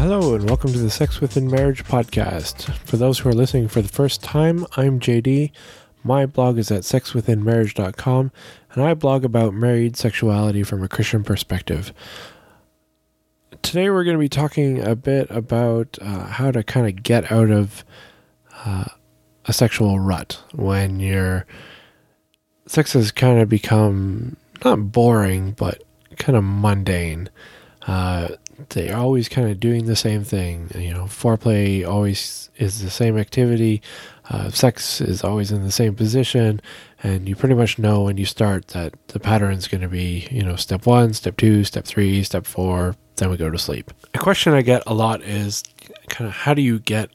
Hello, and welcome to the Sex Within Marriage podcast. For those who are listening for the first time, I'm JD. My blog is at sexwithinmarriage.com, and I blog about married sexuality from a Christian perspective. Today, we're going to be talking a bit about uh, how to kind of get out of uh, a sexual rut when your sex has kind of become not boring, but kind of mundane. Uh, they're always kind of doing the same thing. You know, foreplay always is the same activity. Uh, sex is always in the same position, and you pretty much know when you start that the pattern is going to be, you know, step one, step two, step three, step four, then we go to sleep. A question I get a lot is kind of how do you get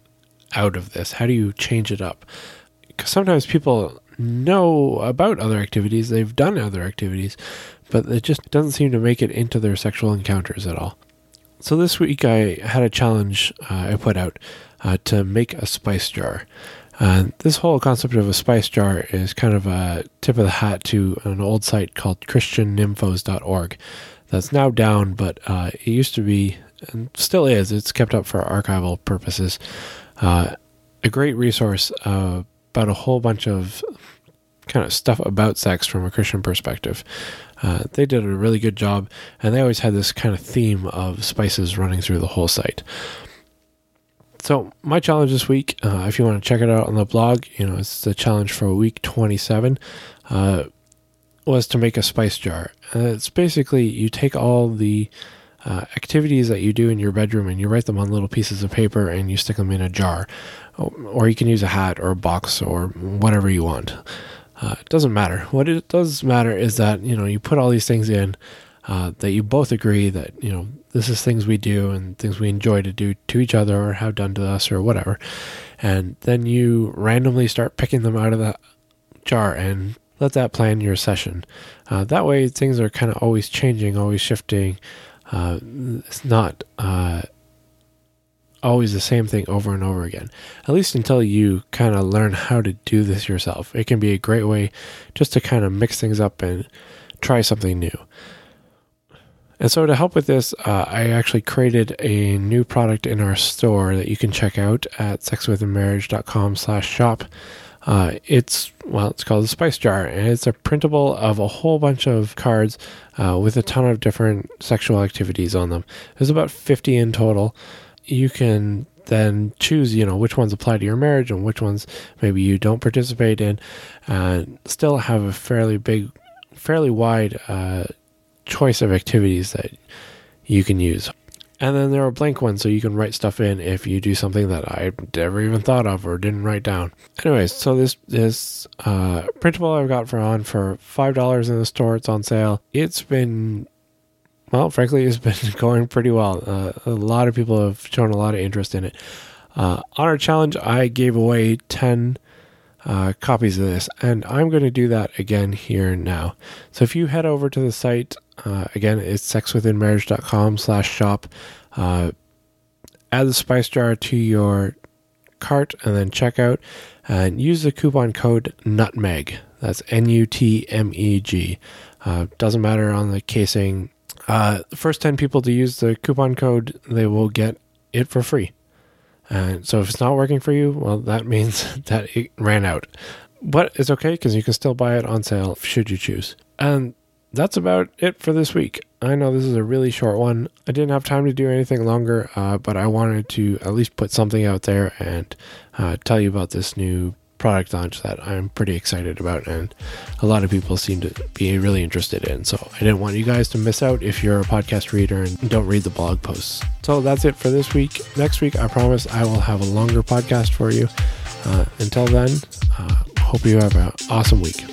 out of this? How do you change it up? Because sometimes people know about other activities, they've done other activities, but it just doesn't seem to make it into their sexual encounters at all. So this week I had a challenge uh, I put out uh, to make a spice jar. And this whole concept of a spice jar is kind of a tip of the hat to an old site called christiannymphos.org that's now down, but uh, it used to be and still is. It's kept up for archival purposes. Uh, a great resource uh, about a whole bunch of kind of stuff about sex from a Christian perspective. Uh, they did a really good job, and they always had this kind of theme of spices running through the whole site. So my challenge this week, uh, if you want to check it out on the blog, you know it's the challenge for week 27, uh, was to make a spice jar. And it's basically you take all the uh, activities that you do in your bedroom and you write them on little pieces of paper and you stick them in a jar, or you can use a hat or a box or whatever you want. Uh, it doesn't matter. What it does matter is that you know you put all these things in uh, that you both agree that you know this is things we do and things we enjoy to do to each other or have done to us or whatever, and then you randomly start picking them out of the jar and let that plan your session. Uh, that way, things are kind of always changing, always shifting. Uh, it's not uh, always the same thing over and over again, at least until you kind of learn how to do this yourself. It can be a great way just to kind of mix things up and try something new. And so, to help with this, uh, I actually created a new product in our store that you can check out at sexwithinmarriage.com/shop. Uh, it's well, it's called the Spice Jar, and it's a printable of a whole bunch of cards uh, with a ton of different sexual activities on them. There's about 50 in total you can then choose, you know, which ones apply to your marriage and which ones maybe you don't participate in, and still have a fairly big, fairly wide uh, choice of activities that you can use. And then there are blank ones, so you can write stuff in if you do something that I never even thought of or didn't write down. Anyways, so this this uh, printable I've got for on for five dollars in the store. It's on sale. It's been well, frankly, it's been going pretty well. Uh, a lot of people have shown a lot of interest in it. Uh, on our challenge, I gave away 10 uh, copies of this, and I'm going to do that again here now. So if you head over to the site, uh, again, it's sexwithinmarriage.com slash shop, uh, add the spice jar to your cart and then check out and use the coupon code NUTMEG. That's N U T M E G. Uh, doesn't matter on the casing uh, the first 10 people to use the coupon code, they will get it for free. And so if it's not working for you, well, that means that it ran out. But it's okay because you can still buy it on sale should you choose. And that's about it for this week. I know this is a really short one. I didn't have time to do anything longer, uh, but I wanted to at least put something out there and uh, tell you about this new product launch that I'm pretty excited about and a lot of people seem to be really interested in. So I didn't want you guys to miss out if you're a podcast reader and don't read the blog posts. So that's it for this week. Next week, I promise I will have a longer podcast for you. Uh, until then, uh, hope you have an awesome week.